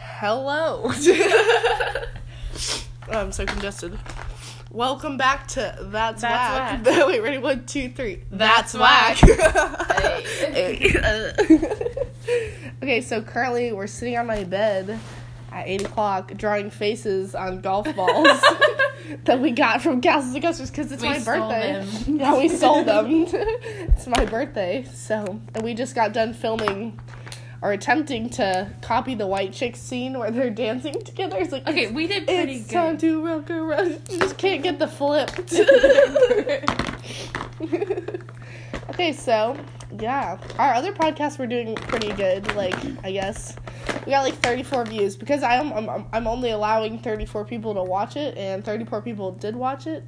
Hello. I'm so congested. Welcome back to That's, That's Whack. Wait, ready? One, two, three. That's Whack. Hey. okay, so currently we're sitting on my bed at 8 o'clock drawing faces on golf balls that we got from Castles and Coasters because it's We my birthday. them. Yeah, we sold them. it's my birthday. So, and we just got done filming or attempting to copy the white chicks scene where they're dancing together. It's like, Okay, it's, we did pretty it's time good. to rock around. You just can't get the flip. okay, so yeah, our other podcasts were doing pretty good. Like, I guess we got like 34 views because I'm I'm I'm only allowing 34 people to watch it, and 34 people did watch it.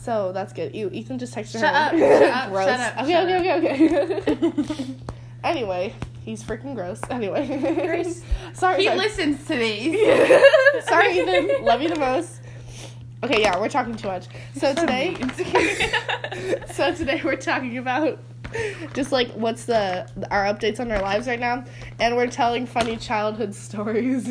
So that's good. You Ethan just texted Shut her. up, shut up, gross. shut up, Okay, shut okay, okay, okay, anyway, he's freaking gross. Anyway, sorry. He sorry. listens to these. Sorry, Ethan. Love you the most. Okay, yeah, we're talking too much. So today, so today we're talking about just like what's the our updates on our lives right now, and we're telling funny childhood stories.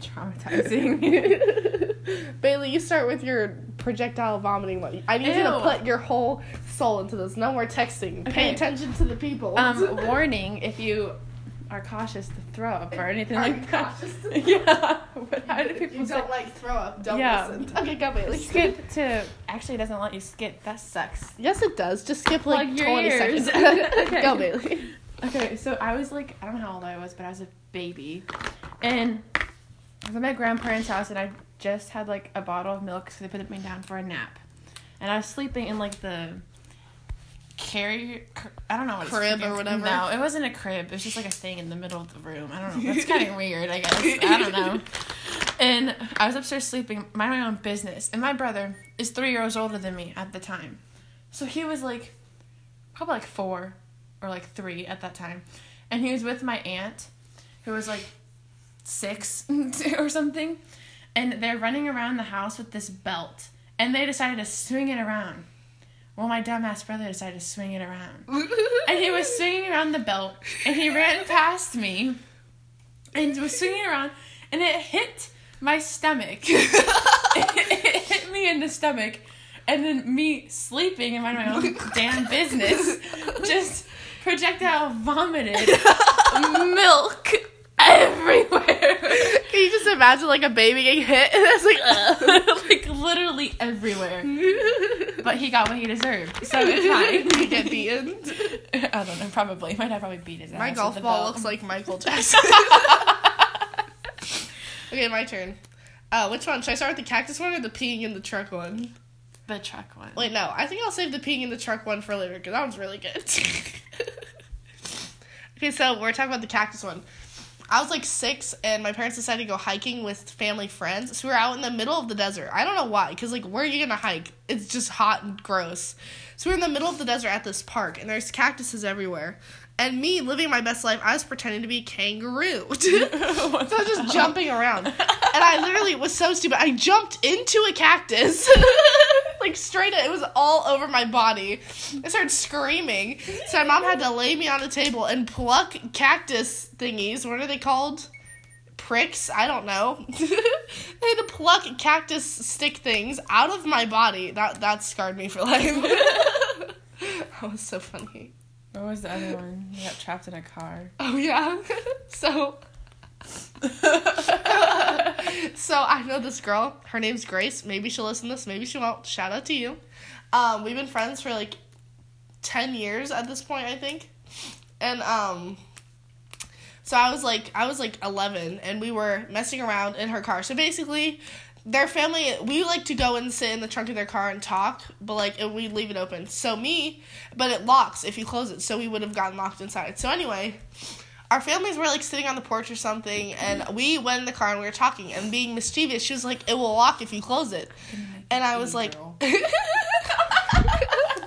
Traumatizing. Bailey, you start with your projectile vomiting one. I need you to put your whole soul into this. No more texting. Pay attention to the people. um, warning if you are cautious to throw up or anything Are like that. yeah. But how do people you say? don't like throw up, don't Yeah. listen. Okay, go Bailey. Skip to actually it doesn't let you skip. That sucks. Yes, it does. Just skip like your 20 ears. seconds. Okay. Go, Bailey. Okay, so I was like, I don't know how old I was, but I was a baby. And I was at my grandparents' house and I just had like a bottle of milk so they put me down for a nap. And I was sleeping in like the carrier, I don't know what it's Crib or whatever? No, it wasn't a crib. It was just like a thing in the middle of the room. I don't know. That's kind of weird, I guess. I don't know. And I was upstairs sleeping, minding my own business. And my brother is three years older than me at the time. So he was like, probably like four or like three at that time. And he was with my aunt, who was like six or something. And they're running around the house with this belt. And they decided to swing it around. Well, my dumbass brother decided to swing it around. And he was swinging around the belt. And he ran past me. And was swinging around. And it hit my stomach. it hit me in the stomach. And then me sleeping in my own damn business. Just projectile vomited milk everywhere. Can you just imagine like a baby getting hit and it's like, uh. like literally everywhere. But he got what he deserved. So it's fine. you get beaten. I don't know, probably. My dad probably beat his ass. My golf ball looks like Michael Jackson. okay, my turn. Uh, which one? Should I start with the cactus one or the peeing in the truck one? the truck one. Wait, no. I think I'll save the peeing in the truck one for later because that one's really good. okay, so we're talking about the cactus one. I was like six, and my parents decided to go hiking with family friends. So we were out in the middle of the desert. I don't know why, because like, where are you gonna hike? It's just hot and gross. So we're in the middle of the desert at this park, and there's cactuses everywhere. And me living my best life, I was pretending to be a kangaroo. so I was just jumping around, and I literally was so stupid. I jumped into a cactus, like straight. It was all over my body. I started screaming. So my mom had to lay me on the table and pluck cactus thingies. What are they called? Pricks? I don't know. they had to pluck cactus stick things out of my body. That that scarred me for life. that was so funny. What was the other one? You got trapped in a car. Oh yeah. so so I know this girl. Her name's Grace. Maybe she'll listen to this. Maybe she won't. Shout out to you. Um, we've been friends for like ten years at this point, I think. And um, so I was like, I was like eleven, and we were messing around in her car. So basically. Their family, we like to go and sit in the trunk of their car and talk, but like we leave it open. So me, but it locks if you close it. So we would have gotten locked inside. So anyway, our families were like sitting on the porch or something, and we went in the car and we were talking and being mischievous. She was like, "It will lock if you close it," and I was like,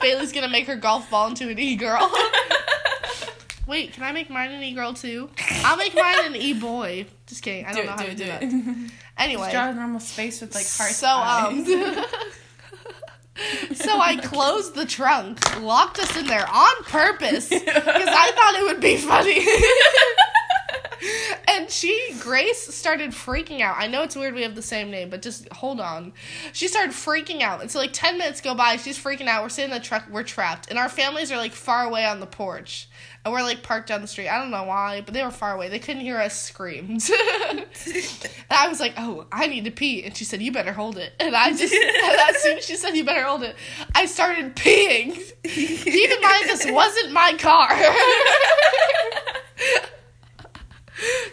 "Bailey's gonna make her golf ball into an e girl." Wait, can I make mine an e girl too? I'll make mine an e boy. Just kidding. I Do don't know it, how do to it, do do that. it. Anyway, Just draw a normal space with like hearts. so um, so I closed the trunk, locked us in there on purpose because I thought it would be funny. And and Grace started freaking out. I know it's weird we have the same name, but just hold on. She started freaking out, and so like ten minutes go by. She's freaking out. We're sitting in the truck. We're trapped, and our families are like far away on the porch, and we're like parked down the street. I don't know why, but they were far away. They couldn't hear us scream. and I was like, "Oh, I need to pee," and she said, "You better hold it." And I just as soon as she said, "You better hold it," I started peeing. Keep in mind, this wasn't my car.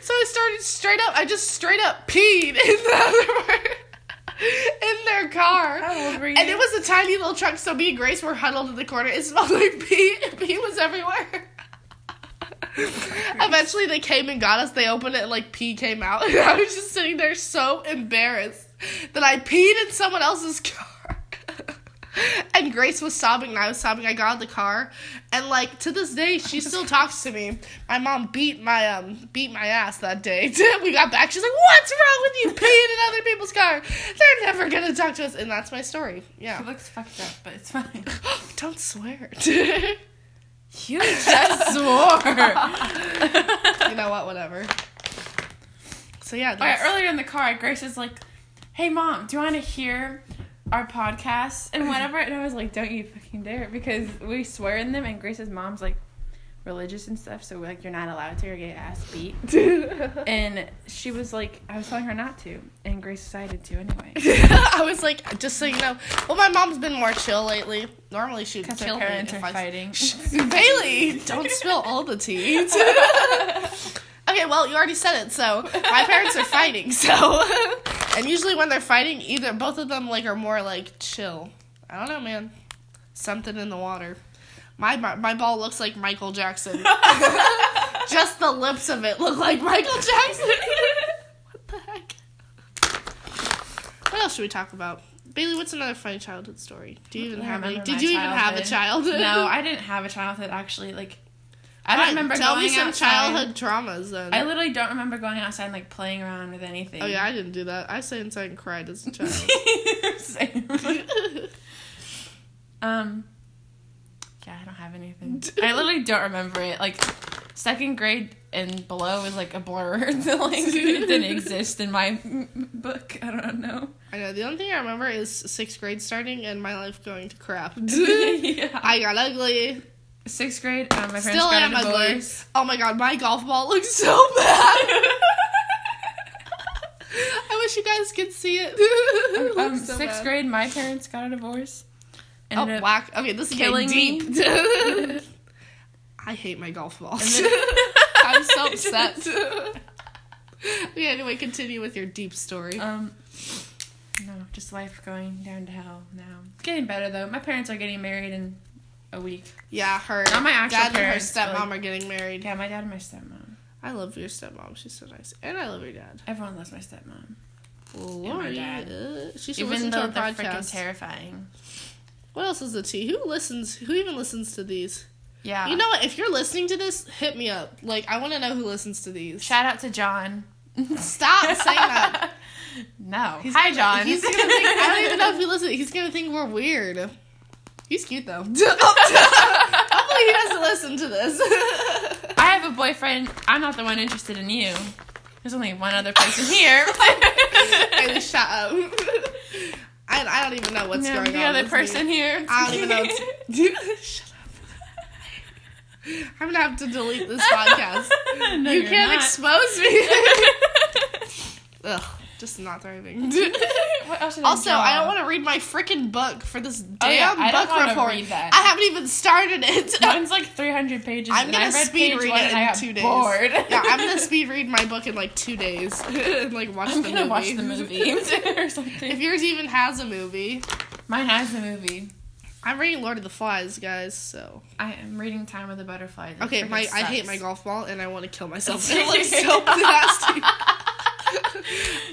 So I started straight up. I just straight up peed in the other in their car. How old were you? And it was a tiny little truck, so me and Grace were huddled in the corner. It smelled like pee. Pee was everywhere. Eventually, they came and got us. They opened it, and like pee came out. And I was just sitting there so embarrassed that I peed in someone else's car. And Grace was sobbing, and I was sobbing. I got out of the car, and like to this day, she still talks to me. My mom beat my um beat my ass that day. we got back. She's like, "What's wrong with you peeing in other people's car? They're never gonna talk to us." And that's my story. Yeah. It looks fucked up, but it's fine. Don't swear. You just swore. you know what? Whatever. So yeah. All right, earlier in the car, Grace is like, "Hey, mom, do you want to hear our podcast and whatever?" And I was like, "Don't you fucking dare!" Because we swear in them, and Grace's mom's like religious and stuff, so like you're not allowed to or get ass beat. And she was like, I was telling her not to, and Grace decided to anyway. I was like, just so you know. Well, my mom's been more chill lately. Normally she'd Because kill her parents if are I- fighting. Bailey, don't spill all the tea. Okay, well, you already said it. So my parents are fighting. So, and usually when they're fighting, either both of them like are more like chill. I don't know, man. Something in the water. My my, my ball looks like Michael Jackson. Just the lips of it look like Michael Jackson. what the heck? What else should we talk about? Bailey, what's another funny childhood story? Do you even have any? Did you even have a childhood. childhood? no, I didn't have a childhood actually. Like, I don't remember Tell going me some outside. childhood traumas then. I literally don't remember going outside and like playing around with anything. oh yeah, I didn't do that. I sat inside and cried as a child. Same. um. Yeah, I don't have anything. I literally don't remember it. Like second grade and below is like a blur. like it didn't exist in my book. I don't know. I know. The only thing I remember is sixth grade starting and my life going to crap. yeah. I got ugly. Sixth grade. Um, my parents Still got am a ugly. divorce. Oh my god, my golf ball looks so bad. I wish you guys could see it. It Um, looks so sixth bad. grade, my parents got a divorce. Oh, Ended up- whack. Okay, this is killing deep. I hate my golf balls. And then- I'm so upset. okay, anyway, continue with your deep story. Um, no, just life going down to hell now. Getting better though. My parents are getting married in a week. yeah, her Not my actual dad parents, and her stepmom like- are getting married. Yeah, my dad and my stepmom. I love your stepmom. She's so nice. And I love your dad. Everyone loves my stepmom, Lori, uh, she should even listen to though our they're freaking podcast. terrifying. what else is the tea? Who listens? Who even listens to these? Yeah. You know what? If you're listening to this, hit me up. Like, I want to know who listens to these. Shout out to John. Stop saying that. No. He's Hi, gonna- John. He's gonna think. I don't even know if he listens. He's gonna think we're weird. He's cute though. Hopefully, he doesn't listen to this. I have a boyfriend. I'm not the one interested in you. There's only one other person here. Bailey, shut up. I, I don't even know what's No, going the on. other with person me. here. I don't even know. What's, shut up. I'm gonna have to delete this podcast. No, you can't not. expose me. Ugh, just not thriving. What else did Also? I don't want to read my freaking book for this damn Oh, yeah, book report. I haven't even started it. Mine's like 300 pages. I'm gonna I read speed read it in two days. Bored. yeah, I'm gonna speed read my book in like two days and like watch I'm the movie. watch the movie or something. If yours even has a movie, Mine has a movie. I'm reading Lord of the Flies, guys. So I am reading Time of the Butterfly. Okay, my I hate my golf ball and I want to kill myself. It looks so nasty.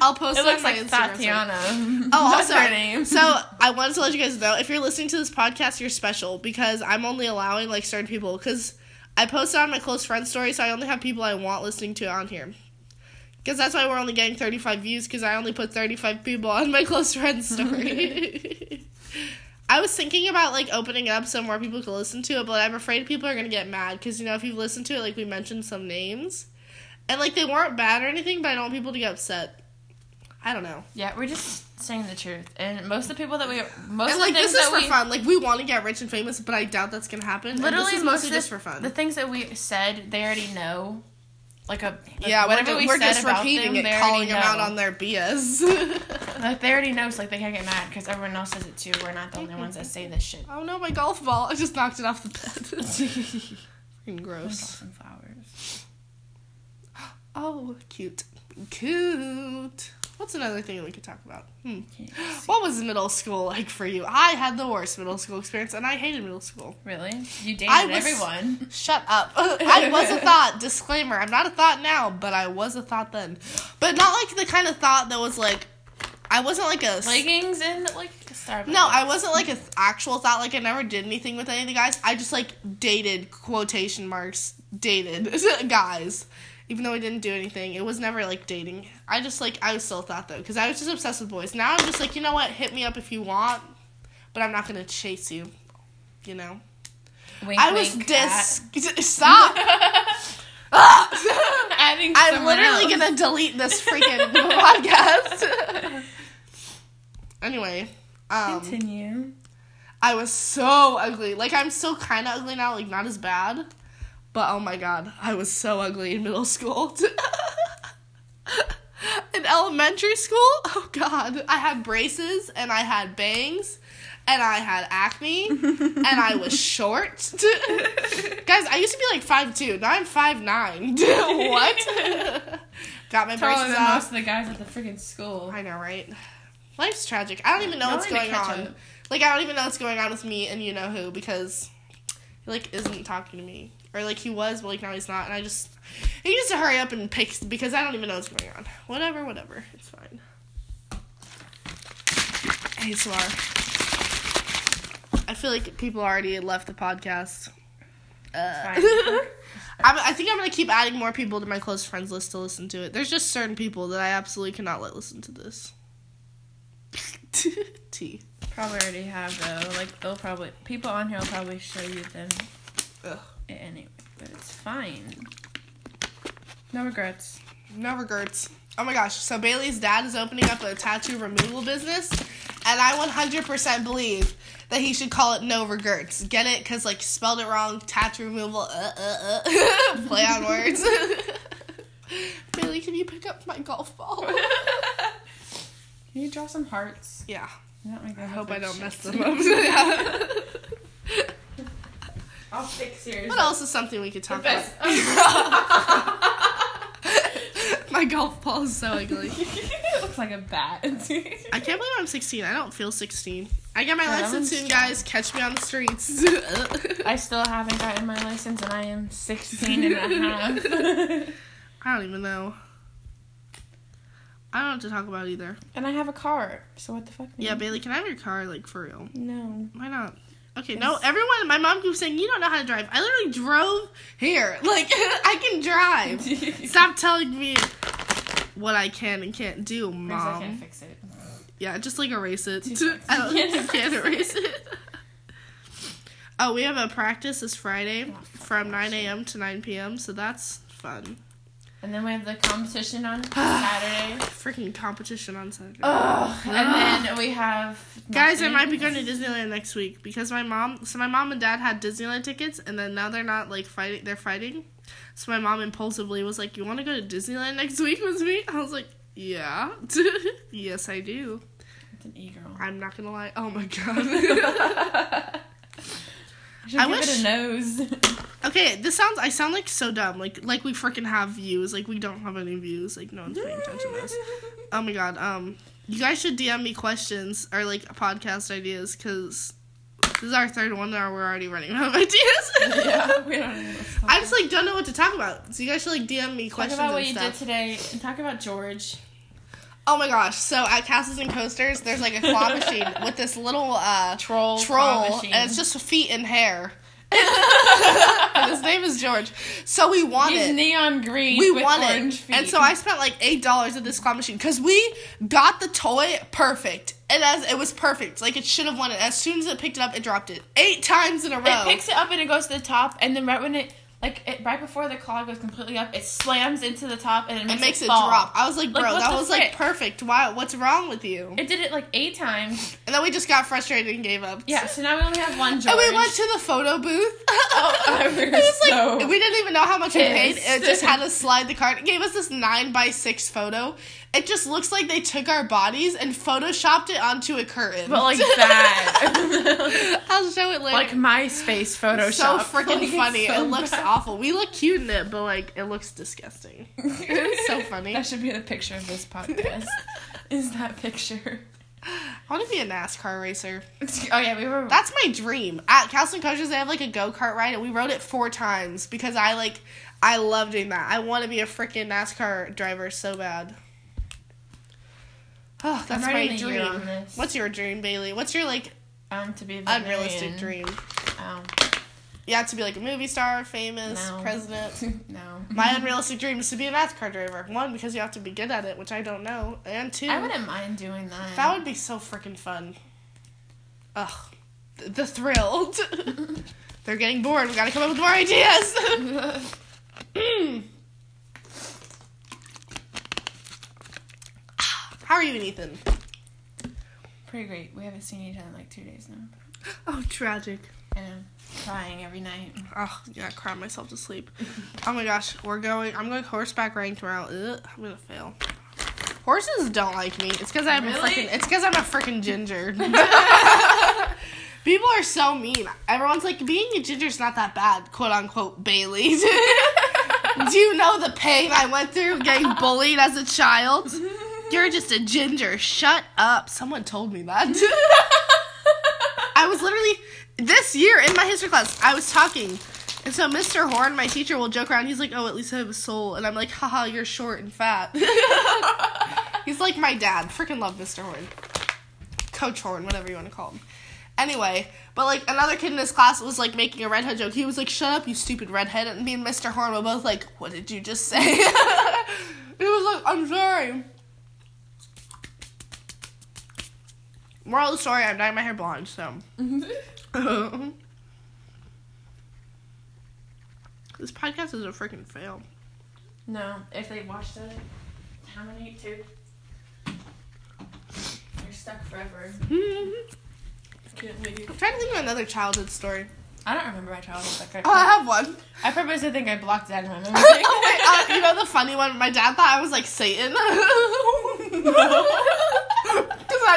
I'll post It it looks like Instagram story. Tatiana. Oh, also, her name. so I wanted to let you guys know if you're listening to this podcast, you're special because I'm only allowing like certain people because I posted on my close friend story, so I only have people I want listening to on here. Because that's why we're only getting 35 views because I only put 35 people on my close friend story. I was thinking about like opening it up so more people could listen to it, but I'm afraid people are gonna get mad because you know if you've listened to it, like we mentioned some names, And like they weren't bad or anything, but I don't want people to get upset. I don't know. Yeah, we're just saying the truth, and most of the people that we most And of like the things this is that for we fun. Like we want to get rich and famous, but I doubt that's gonna happen. Literally this is mostly of just for fun. The things that we said, they already know. Like a like yeah, whatever we we're said just about repeating them, it, calling them out on their BS. Like they already know, so like they can't get mad because everyone else says it too. We're not the only ones that say this shit. oh no, my golf ball! I just knocked it off the bed. Gross. Flowers. Oh, cute, cute. What's another thing we could talk about? Hmm. What was middle school like for you? I had the worst middle school experience, and I hated middle school. Really? You dated I was- everyone. Shut up. I was a thought. Disclaimer. I'm not a thought now, but I was a thought then. But not like the kind of thought that was like. I wasn't like a. Leggings and like Starbucks. no, I wasn't like an th- actual thought. Like I never did anything with any of the guys. I just like dated quotation marks dated guys, even though I didn't do anything. It was never like dating. I just like I still thought though because I was just obsessed with boys. Now I'm just like you know what, hit me up if you want, but I'm not gonna chase you. You know. Wink, I was wink, dis. Stop. I'm literally else. gonna delete this freaking podcast. anyway, um, continue. I was so ugly. Like I'm still kind of ugly now, like not as bad, but oh my god, I was so ugly in middle school. in elementary school, oh god, I had braces and I had bangs. And I had acne, and I was short. Guys, I used to be like five two. Now I'm five nine. what? Got my Taller braces than off. most of the guys at the freaking school. I know, right? Life's tragic. I don't even know Y'all what's going on. up. Like I don't even know what's going on with me and you know who because he like isn't talking to me. Or like he was, but like now he's not. And I just he needs to hurry up and pick because I don't even know what's going on. Whatever, whatever. It's fine. Hey, ASMR. I feel like people already left the podcast. Uh, I'm, I think I'm gonna keep adding more people to my close friends list to listen to it. There's just certain people that I absolutely cannot let listen to this. T. Probably already have though. Like they'll probably people on here will probably show you them Ugh. Anyway, but it's fine. No regrets. No regrets. Oh my gosh. So Bailey's dad is opening up a tattoo removal business, and I 100% believe that he should call it No Regrets. Get it? Because, like, spelled it wrong. Tattoo removal. Uh, uh, uh. Play on words. Bailey, can you pick up my golf ball? Can you draw some hearts? yeah. I hope I don't mess them up. Yeah. I'll fix yours. What else is something we could talk best. about? my golf ball is so ugly. it looks like a bat. I can't believe I'm 16. I don't feel 16. I get my Yeah, license I'm soon, guys. Catch me on the streets. I still haven't gotten my license and I am 16 and a half. I don't even know. I don't know what to talk about either. and I have a car, so what the fuck? Yeah, man? Bailey, can I have your car, like, for real? No. Why not? Okay, no, everyone, my mom keeps saying, you don't know how to drive. I literally drove here. Like, I can drive. Stop telling me what I can and can't do, mom. I can't fix it. Yeah, just like erase it. I don't Can't think you can erase erase it. Oh, we have a practice this Friday Oh, from 9 a.m. to 9 p.m., so that's fun. And then we have the competition on Saturday. Freaking competition on Saturday. Ugh. And then we have. Guys, I might be going to Disneyland next week because my mom, so my mom and dad had Disneyland tickets, and then now they're not like fighting, they're fighting. So my mom impulsively was like, "You want to go to Disneyland next week with me?" I was like, "Yeah, yes, I do." It's an e-girl. I'm not gonna lie. Oh my god. I should I give wish- it a nose. Okay, this sounds. I sound like so dumb. Like like we freaking have views. Like we don't have any views. Like no one's paying attention to us. Oh my god. Um, you guys should DM me questions or like podcast ideas because this is our third one. Now we're already running out of ideas. yeah, we don't. I just like don't know what to talk about. So you guys should like DM me questions. Talk about what you did today and talk about George. oh my gosh! So at Castles and Coasters, there's like a claw machine with this little uh Troll. troll, machine. and it's just feet and hair. his name is George. So we won He's it. neon green. we won orange it, feet. and so I spent like eight dollars at this claw machine because we got the toy perfect, and as it was perfect, like it should have won it. As soon as it picked it up, it dropped it eight times in a row. It picks it up and it goes to the top, and then right when it like it, right before the claw goes completely up, it slams into the top and it makes It makes it fall. drop. I was like, Like, bro, what that was like perfect. Why? What's wrong with you? It did it like eight times. And then we just got frustrated and gave up. Yeah, so now we only have one George. And we went to the photo booth. Oh, we it was like we didn't even know how much we paid. It just had to slide the card. It gave us this nine by six photo. It just looks like they took our bodies and photoshopped it onto a curtain. but like bad. I'll show it later. like MySpace Photoshop. so freaking Like, funny. so it looks bad. awful. We look cute in it, but like it looks disgusting. It's so funny. That should be the picture of this podcast. Is that picture? I want to be a NASCAR racer. Oh yeah, we were. That's my dream. At Calston Coaches, they have like a go kart ride, and we rode it four times because I like, I love doing that. I want to be a freaking NASCAR driver so bad. Oh, that's my dream. What's your dream, Bailey? What's your like um to be a unrealistic dream? Oh Yeah, to be like a movie star, famous, No. president. no. My unrealistic dream is to be a NASCAR driver. One, because you have to be good at it, which I don't know, and two, I wouldn't mind doing that. that would be so freaking fun. Ugh, Th- the thrill. They're getting bored. We gotta come up with more ideas. How are you, Ethan? Pretty great. We haven't seen each other in like two days now. Oh, tragic. And I'm crying every night. Oh, yeah, I cried myself to sleep. Oh my gosh, we're going. I'm going horseback riding tomorrow. Ugh, I'm gonna fail. Horses don't like me. It's because I'm a Really? freaking. It's because I'm a freaking ginger. People are so mean. Everyone's like, being a ginger's not that bad, quote unquote, Bailey. Do you know the pain I went through getting bullied as a child? You're just a ginger. Shut up. Someone told me that. I was literally this year in my history class. I was talking, and so Mr. Horn, my teacher, will joke around. He's like, "Oh, at least I have a soul," and I'm like, "Haha, you're short and fat." He's like my dad. Freaking love Mr. Horn, Coach Horn, whatever you want to call him. Anyway, but like another kid in his class was like making a redhead joke. He was like, "Shut up, you stupid redhead!" And me and Mr. Horn were both like, "What did you just say?" he was like, "I'm sorry." Moral of the story: I'm dyeing my hair blonde, so. this podcast is a freaking fail. no, if they watched it, how many? Two. You're stuck forever. I'm Can't leave. trying to think of another childhood story. I don't remember my childhood. Like Oh, I I, have one. I purposely think I blocked that in my memory. oh wait, uh, you know the funny one? My dad thought I was like Satan.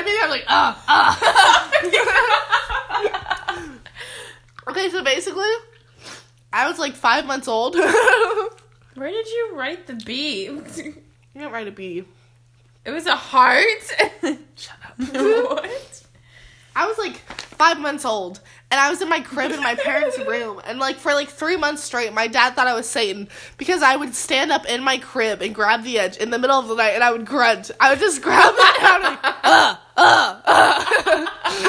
Mean, I'm like, ah, ah. okay, so basically, I was like five months old. Where did you write the B? You didn't write a B. It was a heart. Shut up. what? I was like five months old, and I was in my crib in my parents' room, and like for like three months straight, my dad thought I was Satan because I would stand up in my crib and grab the edge in the middle of the night, and I would grunt. I would just grab it, and I would like, uh, uh, uh.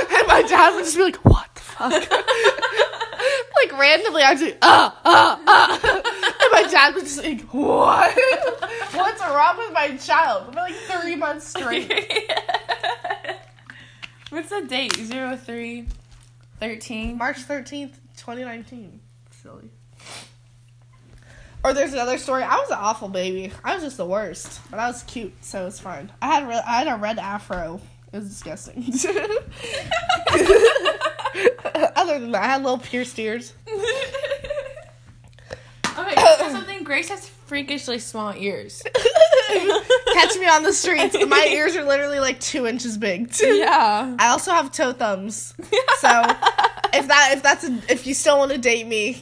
and my dad would just be like, "What the fuck?" like randomly, I'd be, uh, uh, uh. and my dad would just be like, "What? What's wrong with my child?" For like three months straight. What's the date? Zero three thirteen. March 13th, 2019. Silly. Or there's another story. I was an awful baby. I was just the worst. But I was cute, so it was fine. I had re- I had a red afro. It was disgusting. Other than that, I had little pierced ears. Okay, something. Grace has freakishly small ears. Catch me on the streets. My ears are literally like two inches big. Too. Yeah. I also have toe thumbs. So if that if that's a, if you still want to date me,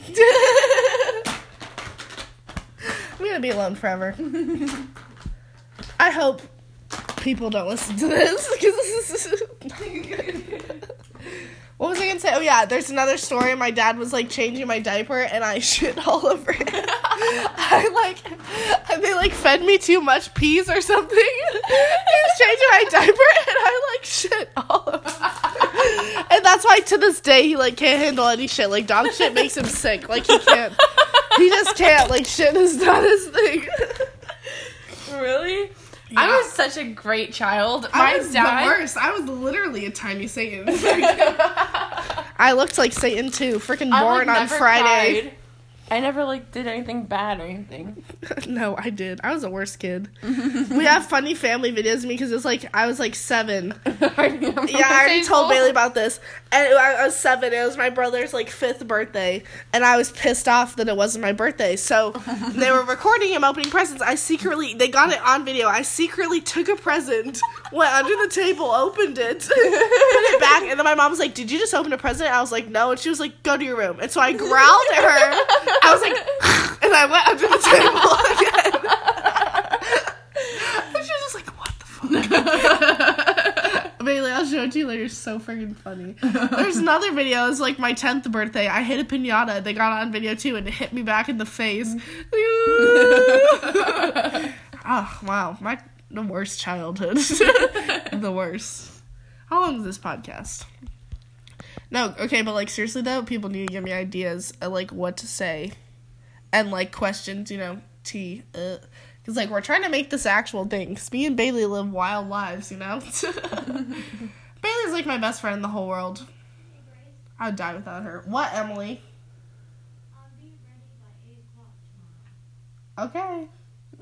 I'm gonna be alone forever. I hope people don't listen to this because this is. What was I gonna say? Oh yeah, there's another story. My dad was like changing my diaper, and I shit all over it. I like, they like fed me too much peas or something. he was changing my diaper, and I like shit all over. it. And that's why to this day he like can't handle any shit. Like dog shit makes him sick. Like he can't. He just can't. Like shit is not his thing. Really? Yeah. I was such a great child. I My was dad. the worst. I was literally a tiny Satan. I looked like Satan too. Freaking born like, on Friday. cried. I never like did anything bad or anything. no, I did. I was the worst kid. we have funny family videos of me because it's like I was like seven. yeah, I already told Bailey about this. And I was seven. It was my brother's like fifth birthday, and I was pissed off that it wasn't my birthday. So they were recording him opening presents. I secretly they got it on video. I secretly took a present, went under the table, opened it, put it back, and then my mom was like, "Did you just open a present?" I was like, "No," and she was like, "Go to your room." And so I growled at her. I was like, and I went under the table again. and she was just like, what the fuck? Bailey, I'll show it to you later. It's so freaking funny. There's another video. It's like my 10th birthday. I hit a pinata. They got on video too, and it hit me back in the face. oh, wow. My the worst childhood. the worst. How long is this podcast? No, okay, but like seriously though, people need to give me ideas of like what to say, and like questions. You know, T. Uh, Cause like we're trying to make this actual thing. Cause me and Bailey live wild lives, you know. Bailey's like my best friend in the whole world. I'd die without her. What, Emily? Okay.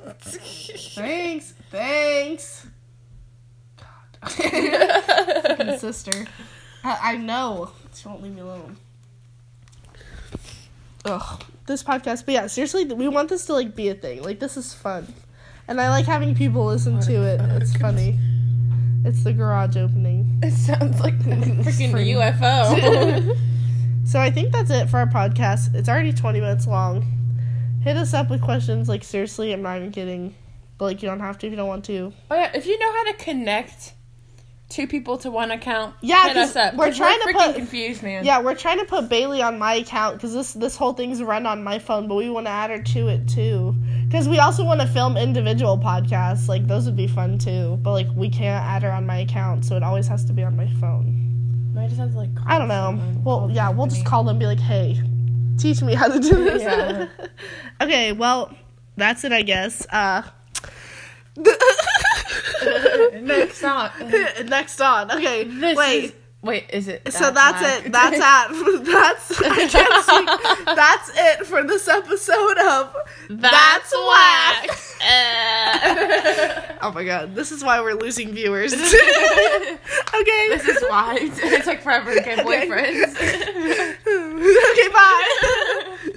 Thanks. Thanks. God. Fucking sister. I, know. She won't leave me alone. Ugh. This podcast, but yeah, seriously, we want this to like be a thing. Like this is fun, and I like having people listen to it. Oh it's funny. It's the garage opening. It sounds like a freaking UFO. so I think that's it for our podcast. It's already twenty minutes long. Hit us up with questions. Like seriously, I'm not even kidding. But like you don't have to if you don't want to. oh yeah, if you know how to connect two people to one account, Yeah, hit 'cause us up. We're trying to freaking put- confused, man. Yeah, we're trying to put Bailey on my account because this this whole thing's run on my phone, but we want to add her to it too. Because we also want to film individual podcasts, like those would be fun too. But like we can't add her on my account, so it always has to be on my phone. I just have to like. Call I don't know. Well, yeah, the we'll just call them and be like, hey, teach me how to do this. Yeah. okay, well, that's it, I guess. Uh, Next on. next on. Okay, This wait. is- wait, is it? So that's it. That's at that's I can't speak. That's it for this episode of That's whack. Uh. Oh my god, this is why we're losing viewers. okay. this is why it took forever to get Okay. boyfriends. okay, bye.